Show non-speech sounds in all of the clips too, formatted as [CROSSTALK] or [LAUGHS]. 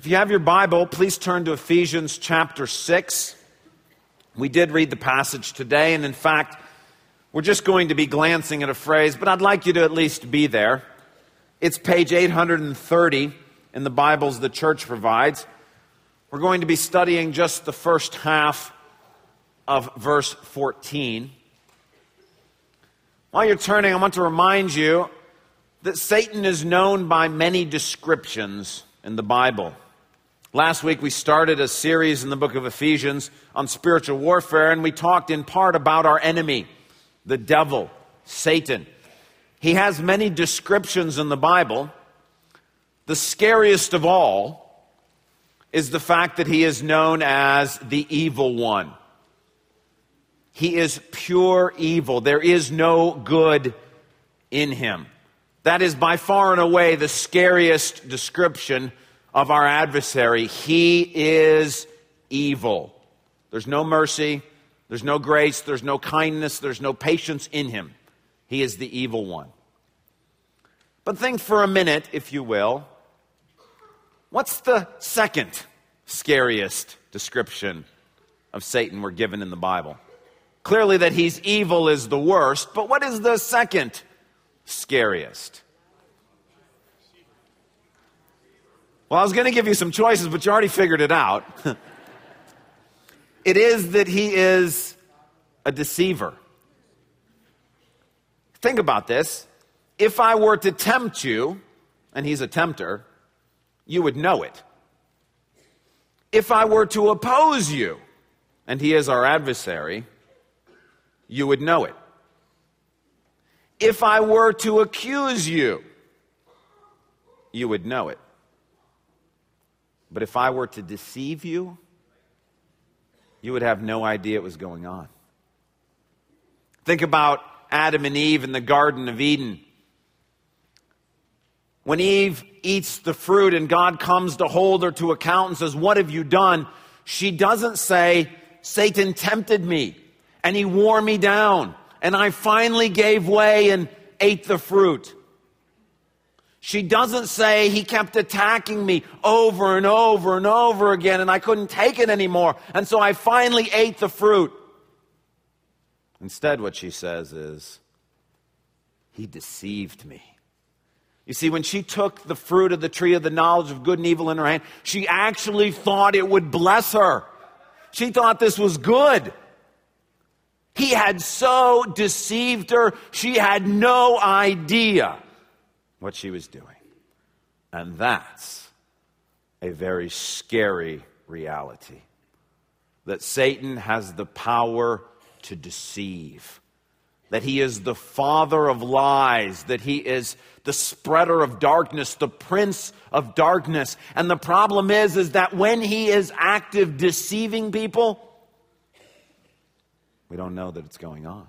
If you have your Bible, please turn to Ephesians chapter 6. We did read the passage today, and in fact, we're just going to be glancing at a phrase, but I'd like you to at least be there. It's page 830 in the Bibles the church provides. We're going to be studying just the first half of verse 14. While you're turning, I want to remind you that Satan is known by many descriptions in the Bible. Last week we started a series in the book of Ephesians on spiritual warfare, and we talked in part about our enemy, the devil, Satan. He has many descriptions in the Bible. The scariest of all is the fact that he is known as the evil one. He is pure evil. There is no good in him. That is by far and away the scariest description of our adversary. He is evil. There's no mercy, there's no grace, there's no kindness, there's no patience in him. He is the evil one. But think for a minute, if you will, what's the second scariest description of Satan we're given in the Bible? Clearly, that he's evil is the worst, but what is the second scariest? Well, I was going to give you some choices, but you already figured it out. [LAUGHS] it is that he is a deceiver. Think about this. If I were to tempt you, and he's a tempter, you would know it. If I were to oppose you, and he is our adversary, you would know it. If I were to accuse you, you would know it. But if I were to deceive you, you would have no idea it was going on. Think about Adam and Eve in the Garden of Eden. When Eve eats the fruit and God comes to hold her to account and says, What have you done? She doesn't say, Satan tempted me and he wore me down and I finally gave way and ate the fruit. She doesn't say he kept attacking me over and over and over again and I couldn't take it anymore. And so I finally ate the fruit. Instead, what she says is, he deceived me. You see, when she took the fruit of the tree of the knowledge of good and evil in her hand, she actually thought it would bless her. She thought this was good. He had so deceived her, she had no idea what she was doing. And that's a very scary reality that Satan has the power to deceive, that he is the father of lies, that he is the spreader of darkness, the prince of darkness. And the problem is is that when he is active deceiving people, we don't know that it's going on.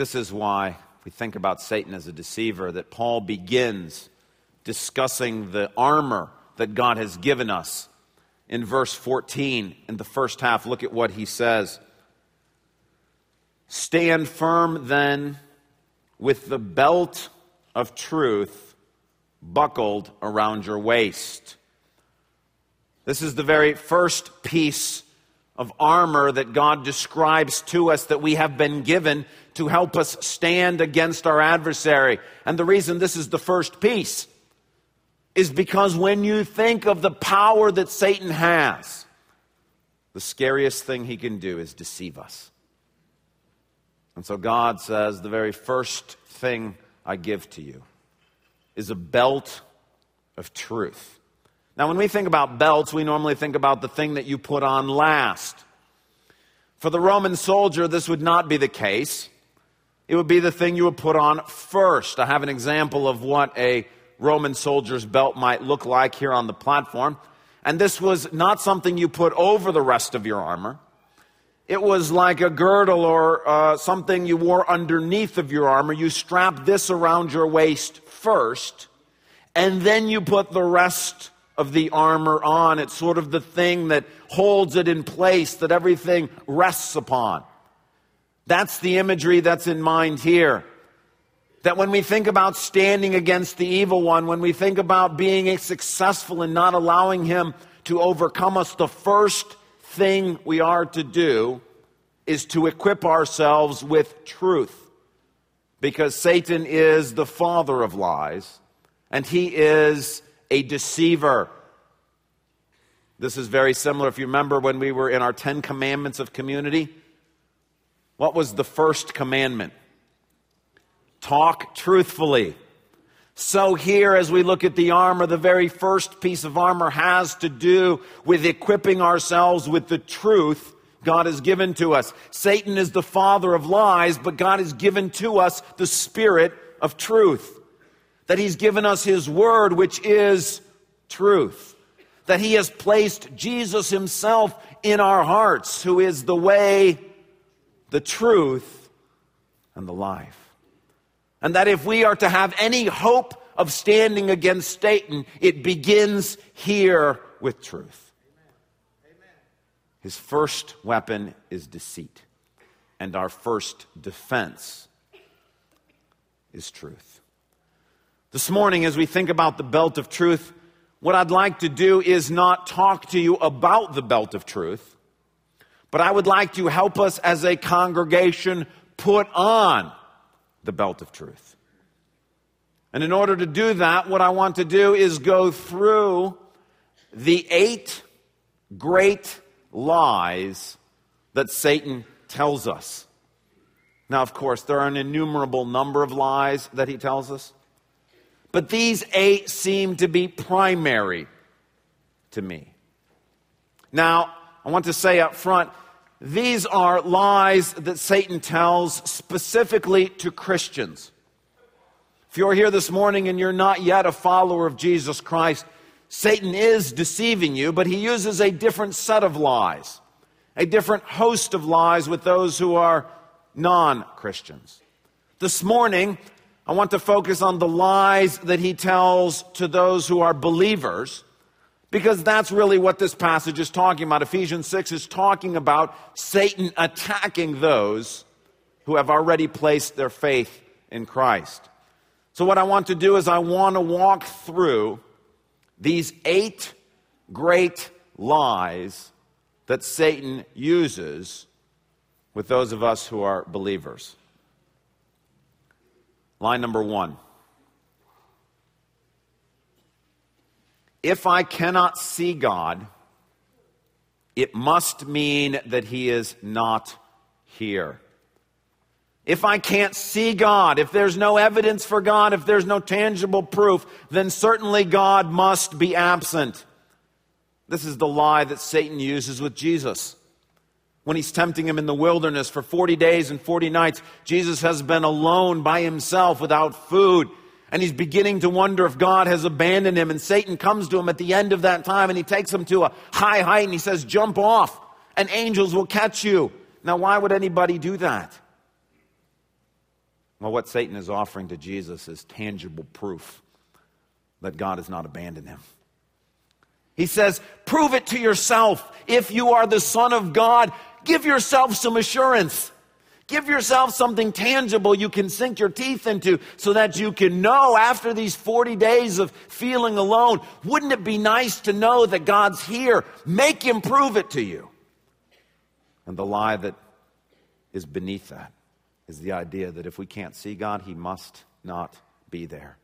This is why we think about Satan as a deceiver, that Paul begins discussing the armor that God has given us in verse 14 in the first half. Look at what he says. Stand firm then with the belt of truth buckled around your waist. This is the very first piece of armor that God describes to us that we have been given to help us stand against our adversary. And the reason this is the first piece is because when you think of the power that Satan has, the scariest thing he can do is deceive us. And so God says, the very first thing I give to you is a belt of truth. Now, when we think about belts, we normally think about the thing that you put on last. For the Roman soldier, this would not be the case. It would be the thing you would put on first. I have an example of what a Roman soldier's belt might look like here on the platform. And this was not something you put over the rest of your armor. It was like a girdle or uh, something you wore underneath of your armor. You strap this around your waist first, and then you put the rest of the armor on. It's sort of the thing that holds it in place, that everything rests upon. That's the imagery that's in mind here. That when we think about standing against the evil one, when we think about being successful and not allowing him to overcome us, the first thing we are to do is to equip ourselves with truth. Because Satan is the father of lies, and he is a deceiver. This is very similar. If you remember when we were in our Ten Commandments of community, what was the first commandment? Talk truthfully. So, here, as we look at the armor, the very first piece of armor has to do with equipping ourselves with the truth God has given to us. Satan is the father of lies, but God has given to us the spirit of truth. That He's given us His word, which is truth. That He has placed Jesus Himself in our hearts, who is the way, the truth, and the life. And that if we are to have any hope of standing against Satan, it begins here with truth. His first weapon is deceit, and our first defense is truth. This morning, as we think about the belt of truth, what I'd like to do is not talk to you about the belt of truth, but I would like to help us as a congregation put on the belt of truth. And in order to do that, what I want to do is go through the eight great lies that Satan tells us. Now, of course, there are an innumerable number of lies that he tells us, but these eight seem to be primary to me. Now, I want to say up front these are lies that Satan tells specifically to Christians. If you're here this morning and you're not yet a follower of Jesus Christ, Satan is deceiving you, but he uses a different set of lies, a different host of lies with those who are non Christians. This morning, I want to focus on the lies that he tells to those who are believers because that's really what this passage is talking about. Ephesians 6 is talking about Satan attacking those who have already placed their faith in Christ. So, what I want to do is, I want to walk through these eight great lies that Satan uses with those of us who are believers. Line number one. If I cannot see God, it must mean that He is not here. If I can't see God, if there's no evidence for God, if there's no tangible proof, then certainly God must be absent. This is the lie that Satan uses with Jesus. When he's tempting him in the wilderness for 40 days and 40 nights, Jesus has been alone by himself without food and he's beginning to wonder if God has abandoned him. And Satan comes to him at the end of that time and he takes him to a high height and he says, Jump off, and angels will catch you. Now, why would anybody do that? Well, what Satan is offering to Jesus is tangible proof that God has not abandoned him. He says, Prove it to yourself. If you are the Son of God, give yourself some assurance. Give yourself something tangible you can sink your teeth into so that you can know after these 40 days of feeling alone, wouldn't it be nice to know that God's here? Make Him prove it to you. And the lie that is beneath that is the idea that if we can't see God, He must not be there.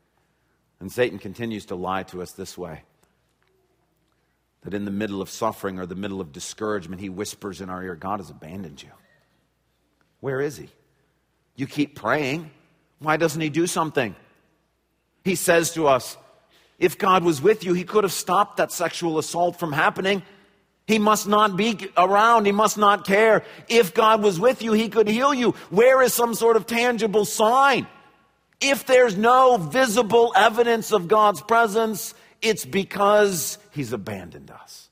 And Satan continues to lie to us this way that in the middle of suffering or the middle of discouragement, He whispers in our ear, God has abandoned you. Where is he? You keep praying. Why doesn't he do something? He says to us, if God was with you, he could have stopped that sexual assault from happening. He must not be around. He must not care. If God was with you, he could heal you. Where is some sort of tangible sign? If there's no visible evidence of God's presence, it's because he's abandoned us.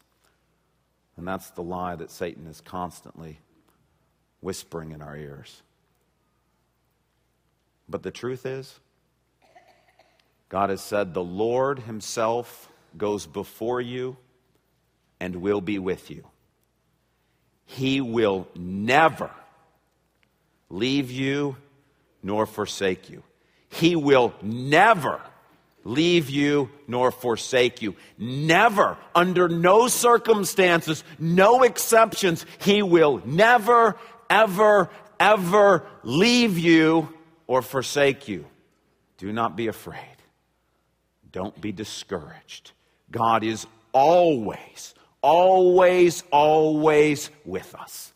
And that's the lie that Satan is constantly whispering in our ears. But the truth is, God has said, The Lord Himself goes before you and will be with you. He will never leave you nor forsake you. He will never leave you nor forsake you. Never, under no circumstances, no exceptions, He will never, ever, ever leave you or forsake you. Do not be afraid. Don't be discouraged. God is always, always, always with us.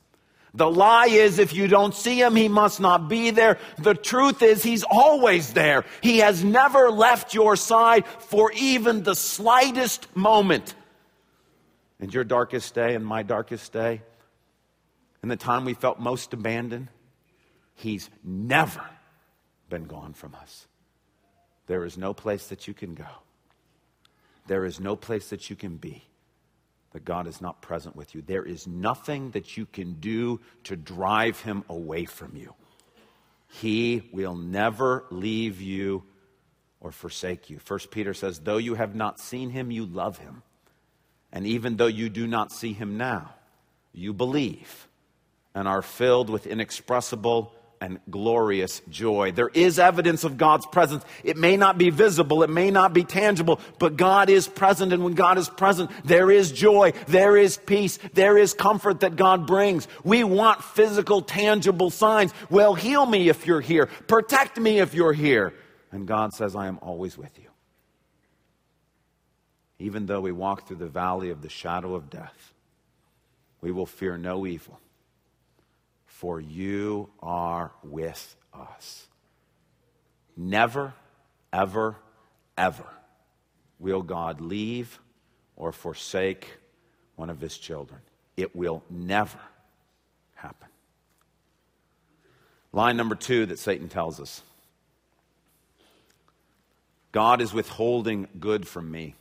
The lie is if you don't see him, he must not be there. The truth is he's always there. He has never left your side for even the slightest moment. In your darkest day and my darkest day, in the time we felt most abandoned, he's never been gone from us. There is no place that you can go. There is no place that you can be that God is not present with you. There is nothing that you can do to drive him away from you. He will never leave you or forsake you. First Peter says, Though you have not seen him, you love him. And even though you do not see him now, you believe and are filled with inexpressible and glorious joy. There is evidence of God's presence. It may not be visible, it may not be tangible, but God is present. And when God is present, there is joy, there is peace, there is comfort that God brings. We want physical, tangible signs. Well, heal me if you're here, protect me if you're here. And God says, I am always with you. Even though we walk through the valley of the shadow of death, we will fear no evil for you are with us. Never, ever, ever will God leave or forsake one of his children. It will never happen. Line number two that Satan tells us God is withholding good from me.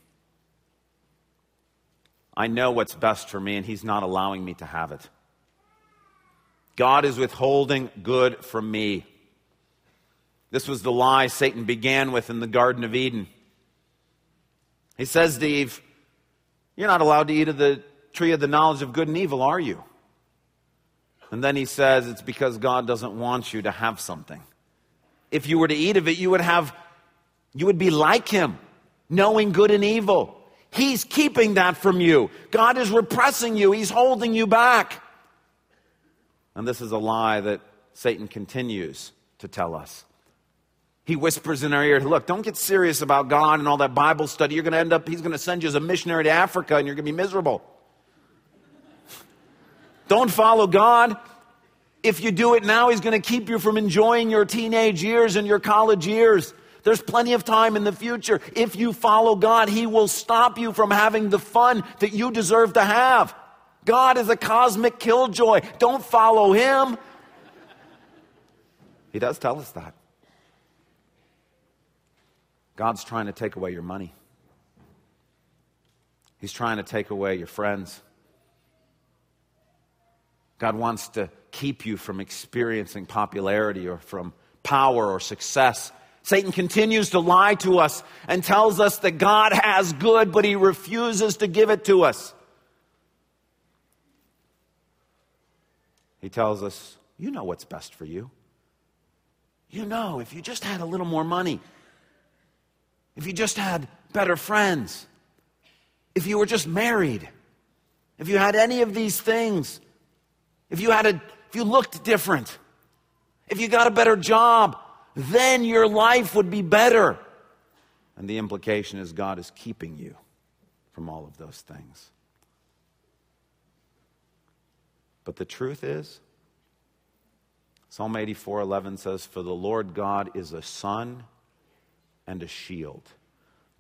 I know what's best for me, and he's not allowing me to have it. God is withholding good from me. This was the lie Satan began with in the Garden of Eden. He says to Eve, You're not allowed to eat of the tree of the knowledge of good and evil, are you? And then he says, It's because God doesn't want you to have something. If you were to eat of it, you would have, you would be like him, knowing good and evil. He's keeping that from you. God is repressing you, He's holding you back. And this is a lie that Satan continues to tell us. He whispers in our ear, Look, don't get serious about God and all that Bible study. You're going to end up, he's going to send you as a missionary to Africa and you're going to be miserable. [LAUGHS] don't follow God. If you do it now, he's going to keep you from enjoying your teenage years and your college years. There's plenty of time in the future. If you follow God, he will stop you from having the fun that you deserve to have. God is a cosmic killjoy. Don't follow him. He does tell us that. God's trying to take away your money. He's trying to take away your friends. God wants to keep you from experiencing popularity or from power or success. Satan continues to lie to us and tells us that God has good, but he refuses to give it to us. He tells us, You know what's best for you. You know, if you just had a little more money, if you just had better friends, if you were just married, if you had any of these things, if you had a if you looked different, if you got a better job, then your life would be better. And the implication is God is keeping you from all of those things. But the truth is, Psalm 84:11 says, "For the Lord God is a sun and a shield.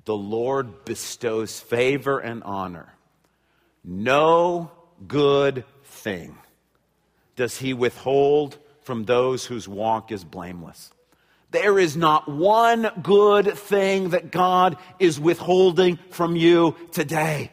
The Lord bestows favor and honor. No good thing does he withhold from those whose walk is blameless." There is not one good thing that God is withholding from you today.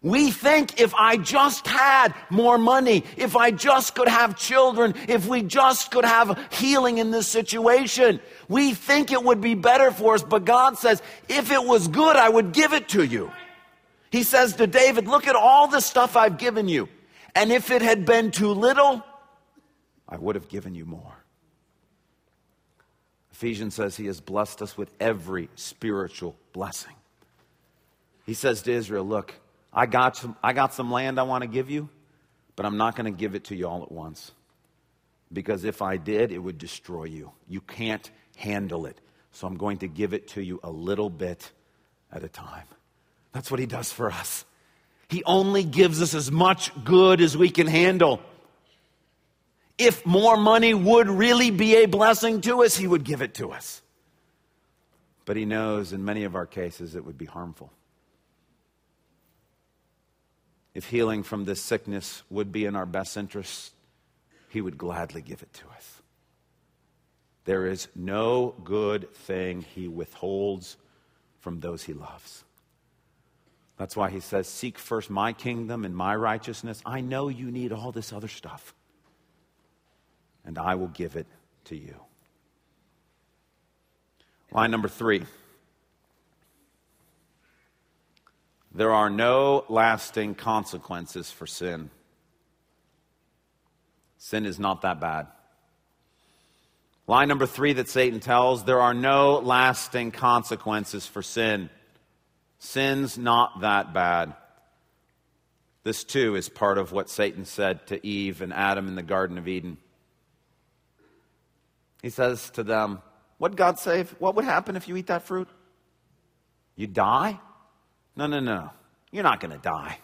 We think if I just had more money, if I just could have children, if we just could have healing in this situation, we think it would be better for us. But God says, if it was good, I would give it to you. He says to David, look at all the stuff I've given you. And if it had been too little, I would have given you more. Ephesians says he has blessed us with every spiritual blessing. He says to Israel, Look, I got some, I got some land I want to give you, but I'm not going to give it to you all at once. Because if I did, it would destroy you. You can't handle it. So I'm going to give it to you a little bit at a time. That's what he does for us. He only gives us as much good as we can handle. If more money would really be a blessing to us, he would give it to us. But he knows in many of our cases it would be harmful. If healing from this sickness would be in our best interest, he would gladly give it to us. There is no good thing he withholds from those he loves. That's why he says, Seek first my kingdom and my righteousness. I know you need all this other stuff, and I will give it to you. Line number three there are no lasting consequences for sin. Sin is not that bad. Line number three that Satan tells there are no lasting consequences for sin. Sin's not that bad. This, too, is part of what Satan said to Eve and Adam in the Garden of Eden. He says to them, What God say? What would happen if you eat that fruit? You die? No, no, no. You're not going to die.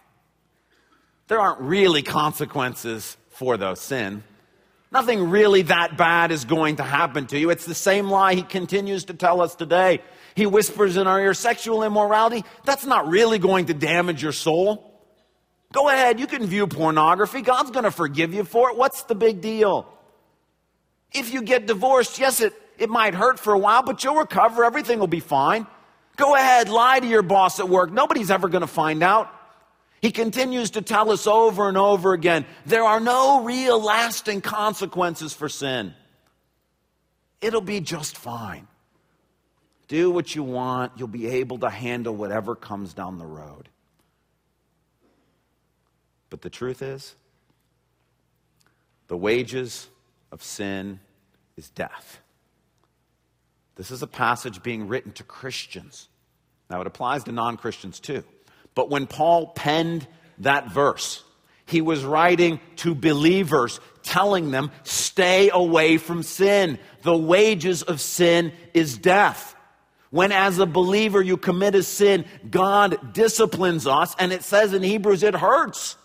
There aren't really consequences for those sin. Nothing really that bad is going to happen to you. It's the same lie he continues to tell us today. He whispers in our ear sexual immorality, that's not really going to damage your soul. Go ahead, you can view pornography. God's going to forgive you for it. What's the big deal? If you get divorced, yes, it, it might hurt for a while, but you'll recover. Everything will be fine. Go ahead, lie to your boss at work. Nobody's ever going to find out. He continues to tell us over and over again there are no real lasting consequences for sin. It'll be just fine. Do what you want, you'll be able to handle whatever comes down the road. But the truth is, the wages of sin is death. This is a passage being written to Christians. Now, it applies to non Christians too. But when Paul penned that verse, he was writing to believers, telling them, stay away from sin. The wages of sin is death. When, as a believer, you commit a sin, God disciplines us, and it says in Hebrews, it hurts.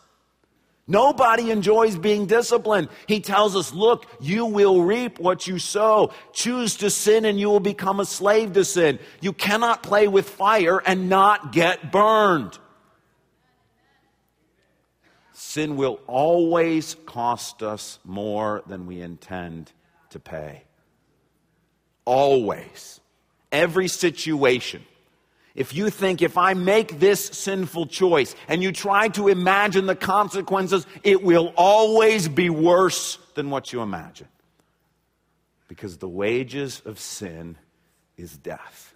Nobody enjoys being disciplined. He tells us, look, you will reap what you sow. Choose to sin and you will become a slave to sin. You cannot play with fire and not get burned. Sin will always cost us more than we intend to pay. Always. Every situation if you think if I make this sinful choice and you try to imagine the consequences, it will always be worse than what you imagine. Because the wages of sin is death.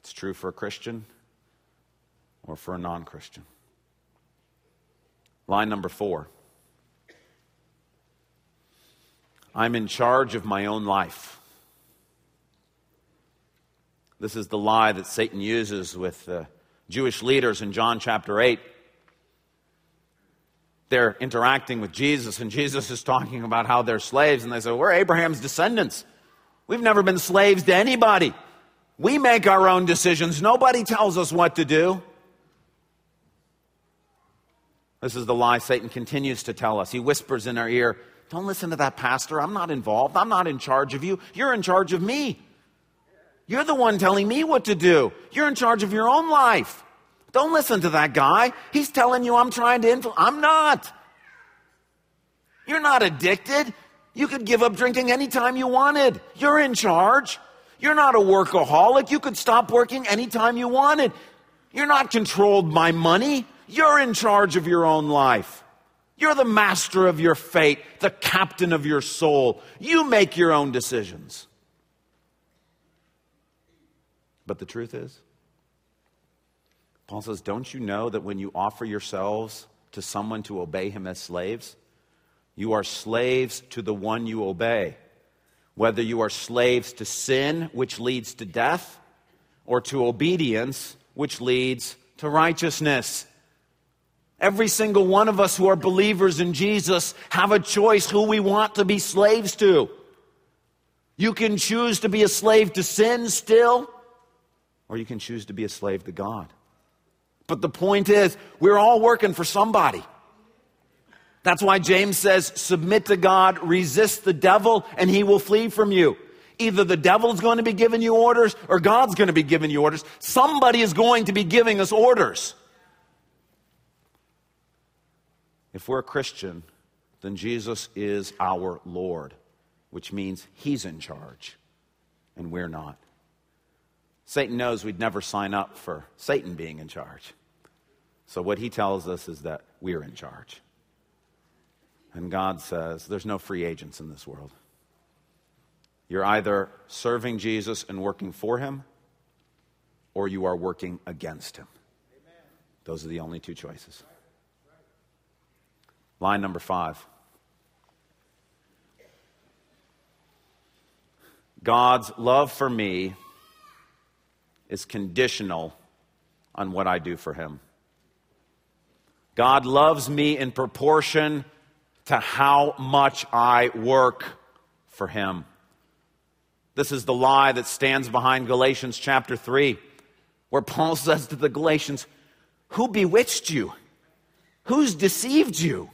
It's true for a Christian or for a non Christian. Line number four I'm in charge of my own life. This is the lie that Satan uses with the Jewish leaders in John chapter 8. They're interacting with Jesus, and Jesus is talking about how they're slaves, and they say, We're Abraham's descendants. We've never been slaves to anybody. We make our own decisions. Nobody tells us what to do. This is the lie Satan continues to tell us. He whispers in our ear, Don't listen to that pastor. I'm not involved. I'm not in charge of you. You're in charge of me. You're the one telling me what to do. You're in charge of your own life. Don't listen to that guy. He's telling you I'm trying to influence. I'm not. You're not addicted. You could give up drinking anytime you wanted. You're in charge. You're not a workaholic. You could stop working anytime you wanted. You're not controlled by money. You're in charge of your own life. You're the master of your fate, the captain of your soul. You make your own decisions. But the truth is, Paul says, Don't you know that when you offer yourselves to someone to obey him as slaves, you are slaves to the one you obey, whether you are slaves to sin, which leads to death, or to obedience, which leads to righteousness. Every single one of us who are believers in Jesus have a choice who we want to be slaves to. You can choose to be a slave to sin still, or you can choose to be a slave to God. But the point is, we're all working for somebody. That's why James says, submit to God, resist the devil, and he will flee from you. Either the devil's going to be giving you orders or God's going to be giving you orders. Somebody is going to be giving us orders. If we're a Christian, then Jesus is our Lord, which means he's in charge and we're not. Satan knows we'd never sign up for Satan being in charge. So, what he tells us is that we're in charge. And God says there's no free agents in this world. You're either serving Jesus and working for him, or you are working against him. Amen. Those are the only two choices. Line number five God's love for me is conditional on what I do for him. God loves me in proportion to how much I work for him. This is the lie that stands behind Galatians chapter 3, where Paul [LAUGHS] says to the Galatians, Who bewitched you? Who's deceived you?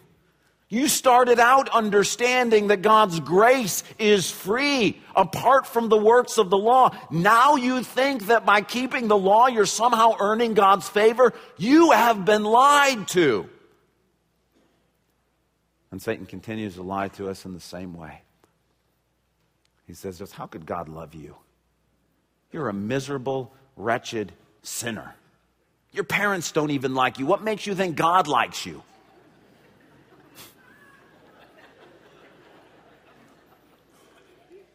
You started out understanding that God's grace is free apart from the works of the law. Now you think that by keeping the law, you're somehow earning God's favor. You have been lied to. And Satan continues to lie to us in the same way. He says, how could God love you? You're a miserable, wretched sinner. Your parents don't even like you. What makes you think God likes you?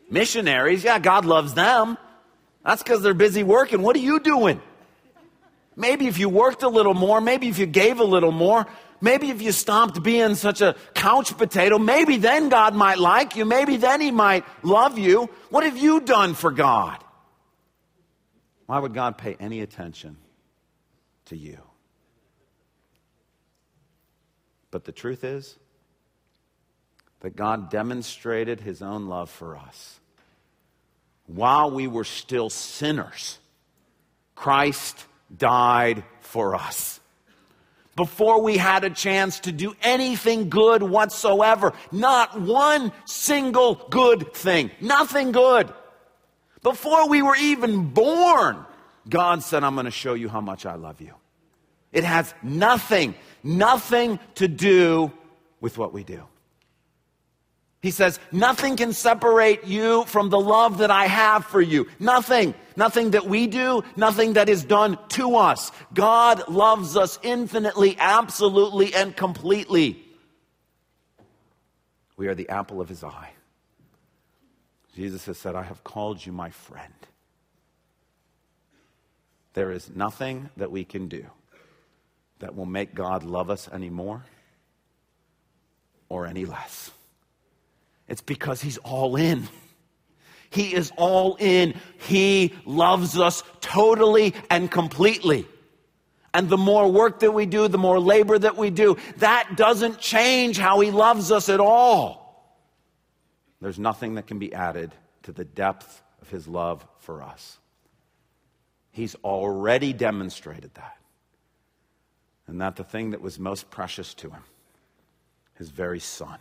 Missionaries, yeah, God loves them. That's because they're busy working. What are you doing? Maybe if you worked a little more, maybe if you gave a little more, Maybe if you stopped being such a couch potato, maybe then God might like you. Maybe then He might love you. What have you done for God? Why would God pay any attention to you? But the truth is that God demonstrated His own love for us. While we were still sinners, Christ died for us before we had a chance to do anything good whatsoever. Not one single good thing. Nothing good. Before we were even born, God said, I'm going to show you how much I love you. It has nothing, nothing to do with what we do. He says, Nothing can separate you from the love that I have for you. Nothing. Nothing that we do, nothing that is done to us. God loves us infinitely, absolutely, and completely. We are the apple of his eye. Jesus has said, I have called you my friend. There is nothing that we can do that will make God love us any more or any less. It's because He's all in. He is all in. He loves us totally and completely. And the more work that we do, the more labor that we do, that doesn't change how He loves us at all. There's nothing that can be added to the depth of His love for us. He's already demonstrated that. And that the thing that was most precious to Him, His very Son,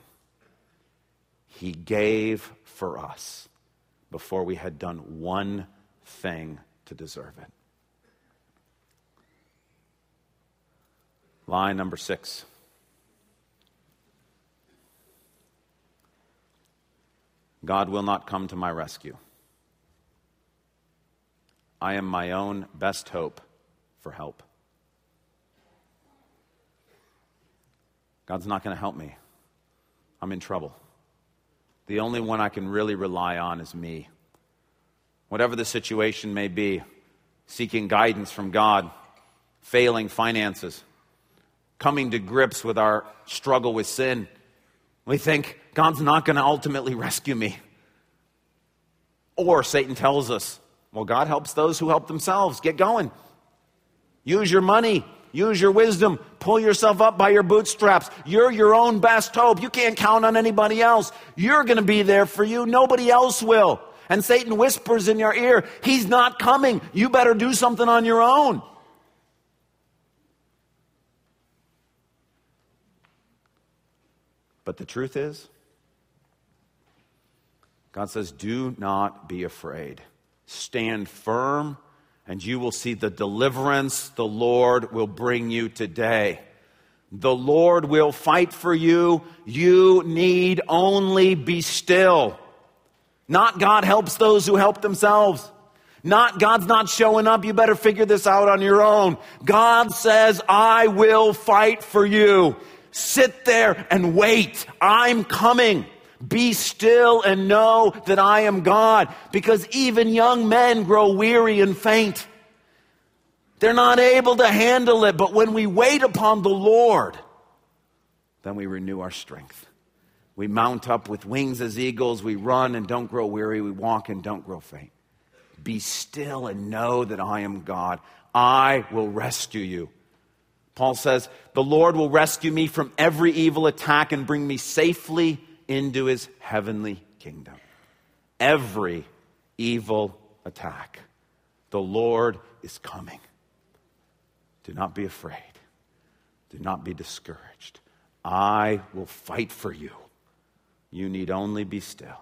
he gave for us before we had done one thing to deserve it. Line number six. God will not come to my rescue. I am my own best hope for help. God's not going to help me. I'm in trouble. The only one I can really rely on is me. Whatever the situation may be, seeking guidance from God, failing finances, coming to grips with our struggle with sin, we think God's not going to ultimately rescue me. Or Satan tells us, well, God helps those who help themselves. Get going. Use your money. Use your wisdom. Pull yourself up by your bootstraps. You're your own best hope. You can't count on anybody else. You're going to be there for you. Nobody else will. And Satan whispers in your ear, He's not coming. You better do something on your own. But the truth is, God says, Do not be afraid. Stand firm, and you will see the deliverance the Lord will bring you today. The Lord will fight for you. You need only be still. Not God helps those who help themselves. Not God's not showing up. You better figure this out on your own. God says, I will fight for you. Sit there and wait. I'm coming. Be still and know that I am God. Because even young men grow weary and faint. They're not able to handle it. But when we wait upon the Lord, then we renew our strength. We mount up with wings as eagles. We run and don't grow weary. We walk and don't grow faint. Be still and know that I am God. I will rescue you. Paul says, The Lord will rescue me from every evil attack and bring me safely into his heavenly kingdom. Every evil attack. The Lord is coming. Do not be afraid. Do not be discouraged. I will fight for you. You need only be still.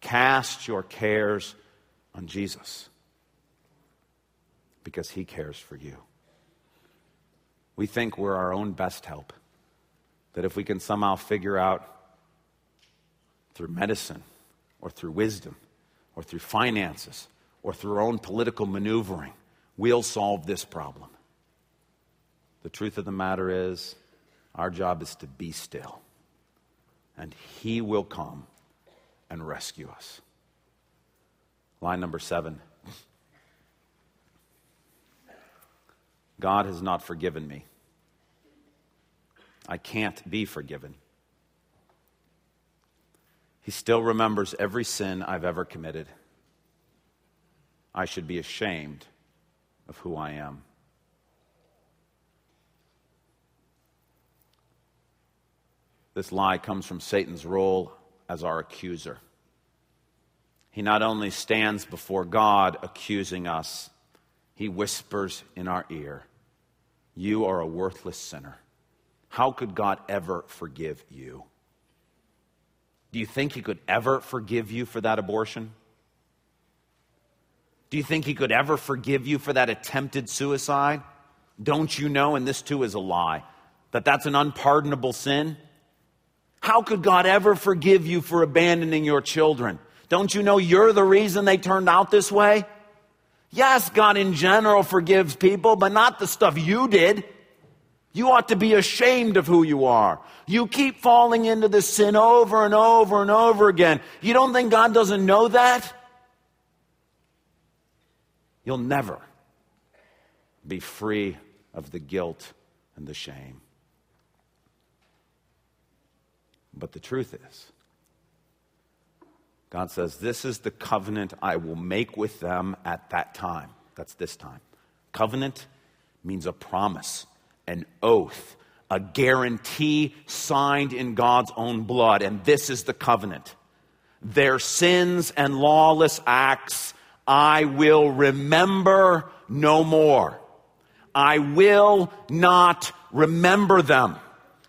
Cast your cares on Jesus because he cares for you. We think we're our own best help. That if we can somehow figure out through medicine or through wisdom or through finances or through our own political maneuvering, we'll solve this problem. The truth of the matter is, our job is to be still, and He will come and rescue us. Line number seven God has not forgiven me. I can't be forgiven. He still remembers every sin I've ever committed. I should be ashamed of who I am. This lie comes from Satan's role as our accuser. He not only stands before God accusing us, he whispers in our ear, You are a worthless sinner. How could God ever forgive you? Do you think He could ever forgive you for that abortion? Do you think He could ever forgive you for that attempted suicide? Don't you know, and this too is a lie, that that's an unpardonable sin? How could God ever forgive you for abandoning your children? Don't you know you're the reason they turned out this way? Yes, God in general forgives people, but not the stuff you did. You ought to be ashamed of who you are. You keep falling into this sin over and over and over again. You don't think God doesn't know that? You'll never be free of the guilt and the shame. But the truth is, God says, This is the covenant I will make with them at that time. That's this time. Covenant means a promise, an oath, a guarantee signed in God's own blood. And this is the covenant. Their sins and lawless acts I will remember no more. I will not remember them.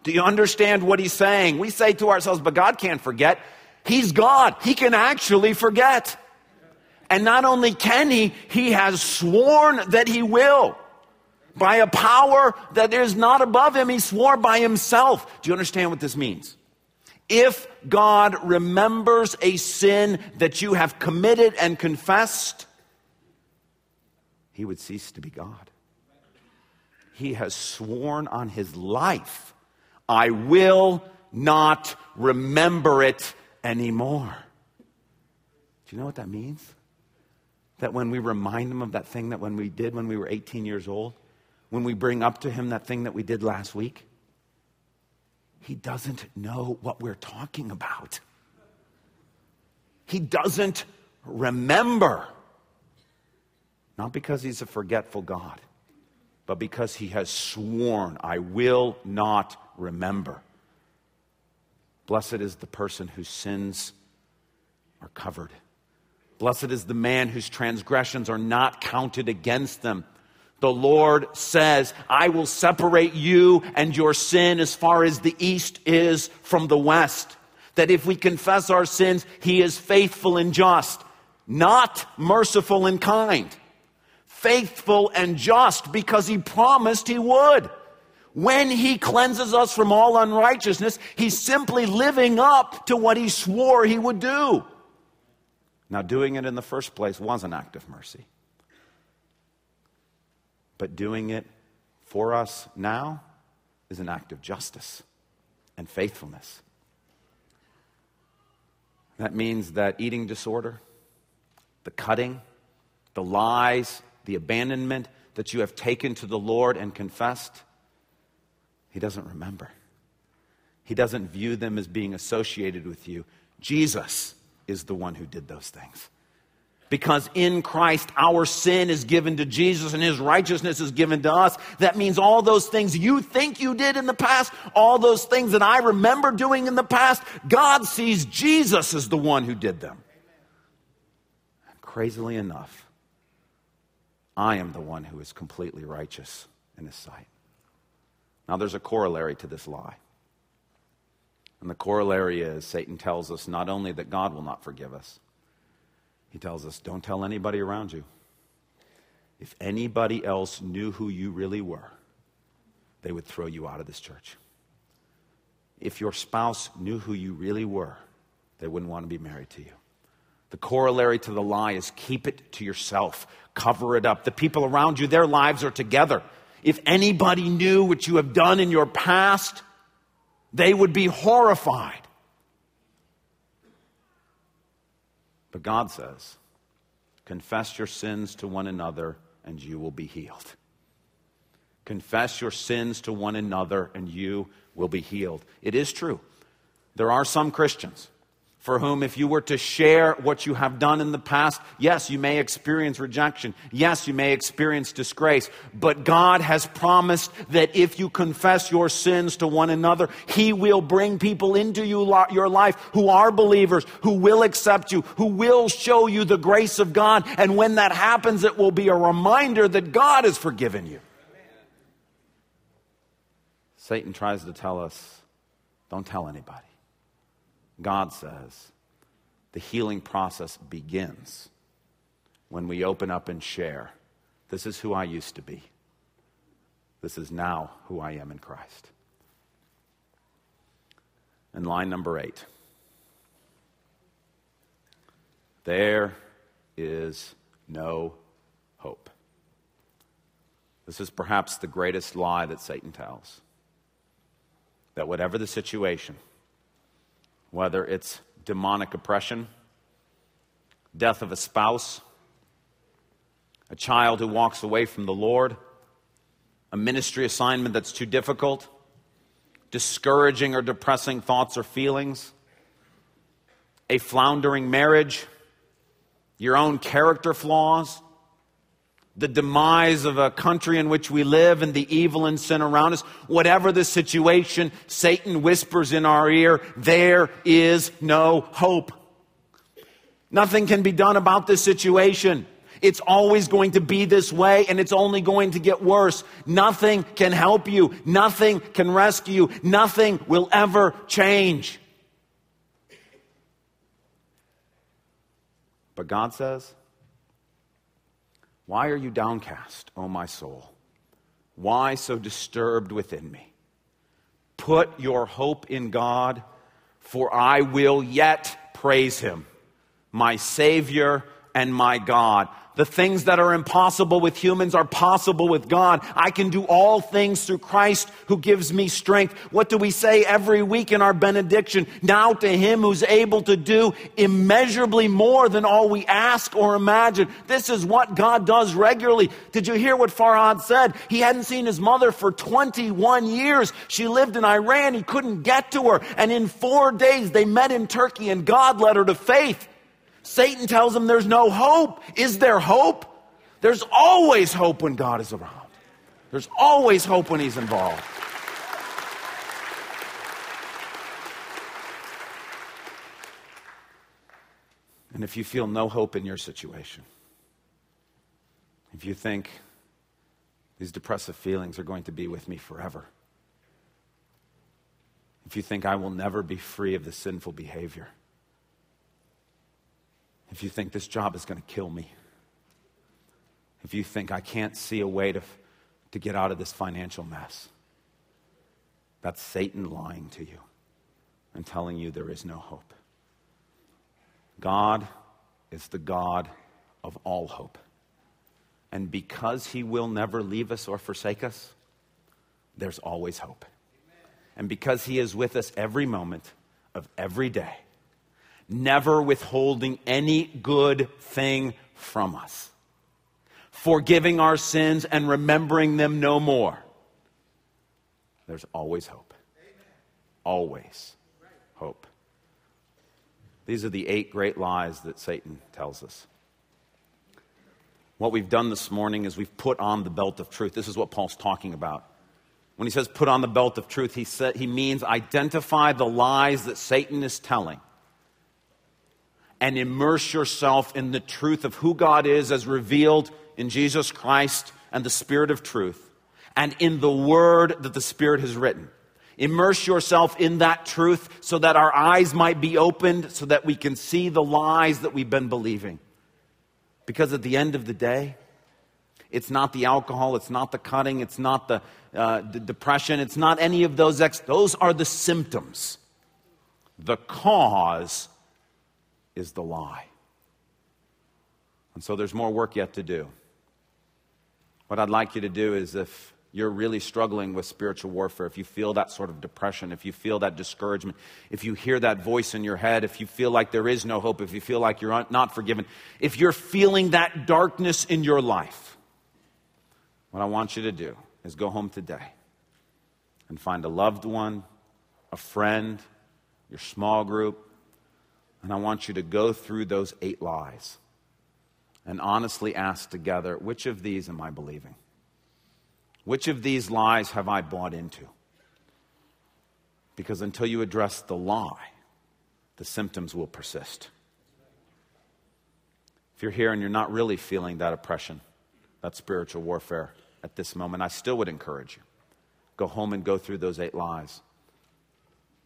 Do you understand what he's saying? We say to ourselves, but God can't forget. He's God. He can actually forget. And not only can he, he has sworn that he will. By a power that is not above him, he swore by himself. Do you understand what this means? If God remembers a sin that you have committed and confessed, he would cease to be God. He has sworn on his life, I will not remember it anymore. Do you know what that means? That when we remind him of that thing that when we did when we were 18 years old, when we bring up to him that thing that we did last week, he doesn't know what we're talking about. He doesn't remember. Not because he's a forgetful God, but because he has sworn, I will not remember. Blessed is the person whose sins are covered. Blessed is the man whose transgressions are not counted against them. The Lord says, I will separate you and your sin as far as the east is from the west. That if we confess our sins, He is faithful and just, not merciful and kind. Faithful and just because He promised He would. When He cleanses us from all unrighteousness, He's simply living up to what He swore He would do. Now, doing it in the first place was an act of mercy. But doing it for us now is an act of justice and faithfulness. That means that eating disorder, the cutting, the lies, the abandonment that you have taken to the Lord and confessed, He doesn't remember. He doesn't view them as being associated with you. Jesus is the one who did those things. Because in Christ, our sin is given to Jesus and his righteousness is given to us. That means all those things you think you did in the past, all those things that I remember doing in the past, God sees Jesus as the one who did them. And crazily enough, I am the one who is completely righteous in his sight. Now, there's a corollary to this lie. And the corollary is Satan tells us not only that God will not forgive us, he tells us don't tell anybody around you. If anybody else knew who you really were, they would throw you out of this church. If your spouse knew who you really were, they wouldn't want to be married to you. The corollary to the lie is keep it to yourself, cover it up. The people around you, their lives are together. If anybody knew what you have done in your past, they would be horrified. But God says, confess your sins to one another and you will be healed. Confess your sins to one another and you will be healed. It is true. There are some Christians for whom, if you were to share what you have done in the past, yes, you may experience rejection. Yes, you may experience disgrace. But God has promised that if you confess your sins to one another, He will bring people into you, your life who are believers, who will accept you, who will show you the grace of God. And when that happens, it will be a reminder that God has forgiven you. Satan tries to tell us don't tell anybody. God says the healing process begins when we open up and share. This is who I used to be. This is now who I am in Christ. And line number eight there is no hope. This is perhaps the greatest lie that Satan tells. That whatever the situation, whether it's demonic oppression, death of a spouse, a child who walks away from the Lord, a ministry assignment that's too difficult, discouraging or depressing thoughts or feelings, a floundering marriage, your own character flaws, the demise of a country in which we live and the evil and sin around us, whatever the situation, Satan whispers in our ear, there is no hope. Nothing can be done about this situation. It's always going to be this way and it's only going to get worse. Nothing can help you. Nothing can rescue you. Nothing will ever change. But God says, why are you downcast, O my soul? Why so disturbed within me? Put your hope in God, for I will yet praise him, my Savior and my God. The things that are impossible with humans are possible with God. I can do all things through Christ who gives me strength. What do we say every week in our benediction? Now to him who's able to do immeasurably more than all we ask or imagine. This is what God does regularly. Did you hear what Farhad said? He hadn't seen his mother for 21 years. She lived in Iran. He couldn't get to her. And in four days they met in Turkey and God led her to faith. Satan tells them there's no hope. Is there hope? There's always hope when God is around. There's always hope when he's involved. And if you feel no hope in your situation, if you think these depressive feelings are going to be with me forever, if you think I will never be free of the sinful behavior, if you think this job is going to kill me, if you think I can't see a way to, to get out of this financial mess, that's Satan lying to you and telling you there is no hope. God is the God of all hope. And because he will never leave us or forsake us, there's always hope. And because he is with us every moment of every day, never withholding any good thing from us, forgiving our sins and remembering them no more, there's always hope. Always hope. These are the eight great lies that Satan tells us. What we've done this morning is we've put on the belt of truth. This is what Paul's talking about. When he says put on the belt of truth, he, said, he means identify the lies that Satan is telling and immerse yourself in the truth of who God is as revealed in Jesus Christ and the Spirit of truth and in the word that the Spirit has written. Immerse yourself in that truth so that our eyes might be opened, so that we can see the lies that we've been believing. Because at the end of the day, it's not the alcohol, it's not the cutting, it's not the, uh, depression, it's not any of those. Ex- those are the symptoms. The cause is the lie. And so there's more work yet to do. What I'd like you to do is if you're really struggling with spiritual warfare, if you feel that sort of depression, if you feel that discouragement, if you hear that voice in your head, if you feel like there is no hope, if you feel like you're not forgiven, if you're feeling that darkness in your life, what I want you to do is go home today and find a loved one, a friend, your small group, and I want you to go through those eight lies and honestly ask together which of these am I believing? Which of these lies have I bought into? Because until you address the lie, the symptoms will persist. If you're here and you're not really feeling that oppression, that spiritual warfare at this moment, I still would encourage you. Go home and go through those eight lies.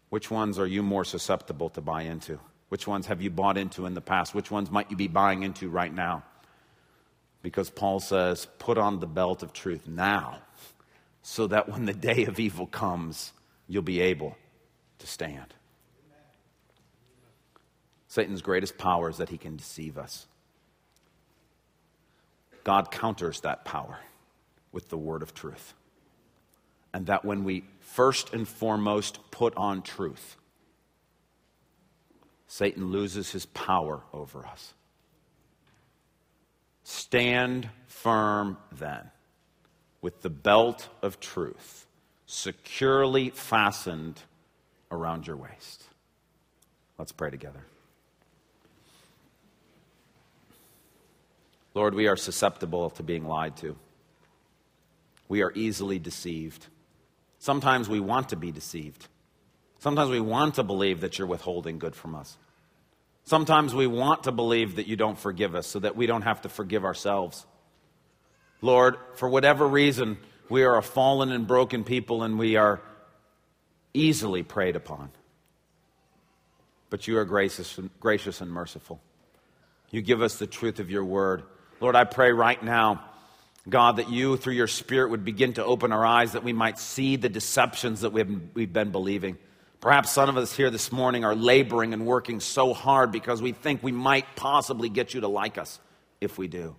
Which ones are you more susceptible to buy into? Which ones have you bought into in the past? Which ones might you be buying into right now? Because Paul says, put on the belt of truth now, so that when the day of evil comes, you'll be able to stand. Satan's greatest power is that he can deceive us. God counters that power with the word of truth. And that when we first and foremost put on truth, Satan loses his power over us. Stand firm then, with the belt of truth securely fastened around your waist. Let's pray together. Lord, we are susceptible to being lied to. We are easily deceived. Sometimes we want to be deceived. Sometimes we want to believe that you're withholding good from us. Sometimes we want to believe that you don't forgive us so that we don't have to forgive ourselves. Lord, for whatever reason, we are a fallen and broken people and we are easily preyed upon. But you are gracious, gracious and merciful. You give us the truth of your word. Lord, I pray right now, God, that you, through your Spirit, would begin to open our eyes that we might see the deceptions that we've been believing. Perhaps some of us here this morning are laboring and working so hard because we think we might possibly get you to like us if we do.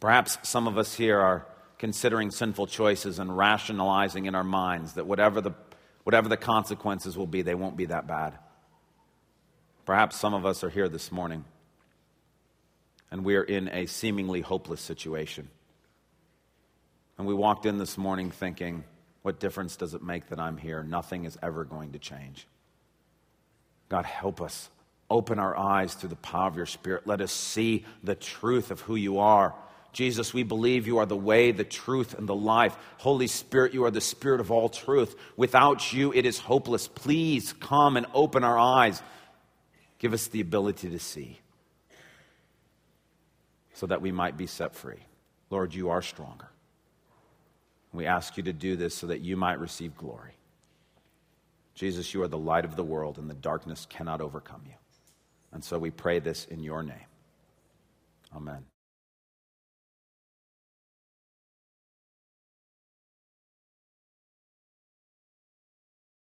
Perhaps some of us here are considering sinful choices and rationalizing in our minds that whatever the, whatever the consequences will be, they won't be that bad. Perhaps some of us are here this morning and we are in a seemingly hopeless situation. And we walked in this morning thinking, what difference does it make that I'm here? Nothing is ever going to change. God, help us Open our eyes through the power of your Spirit. Let us see the truth of who you are. Jesus, we believe you are the way, the truth, and the life. Holy Spirit, you are the Spirit of all truth. Without you, it is hopeless. Please come and open our eyes. Give us the ability to see so that we might be set free. Lord, you are stronger. We ask you to do this so that you might receive glory. Jesus, you are the light of the world, and the darkness cannot overcome you. And so we pray this in your name. Amen.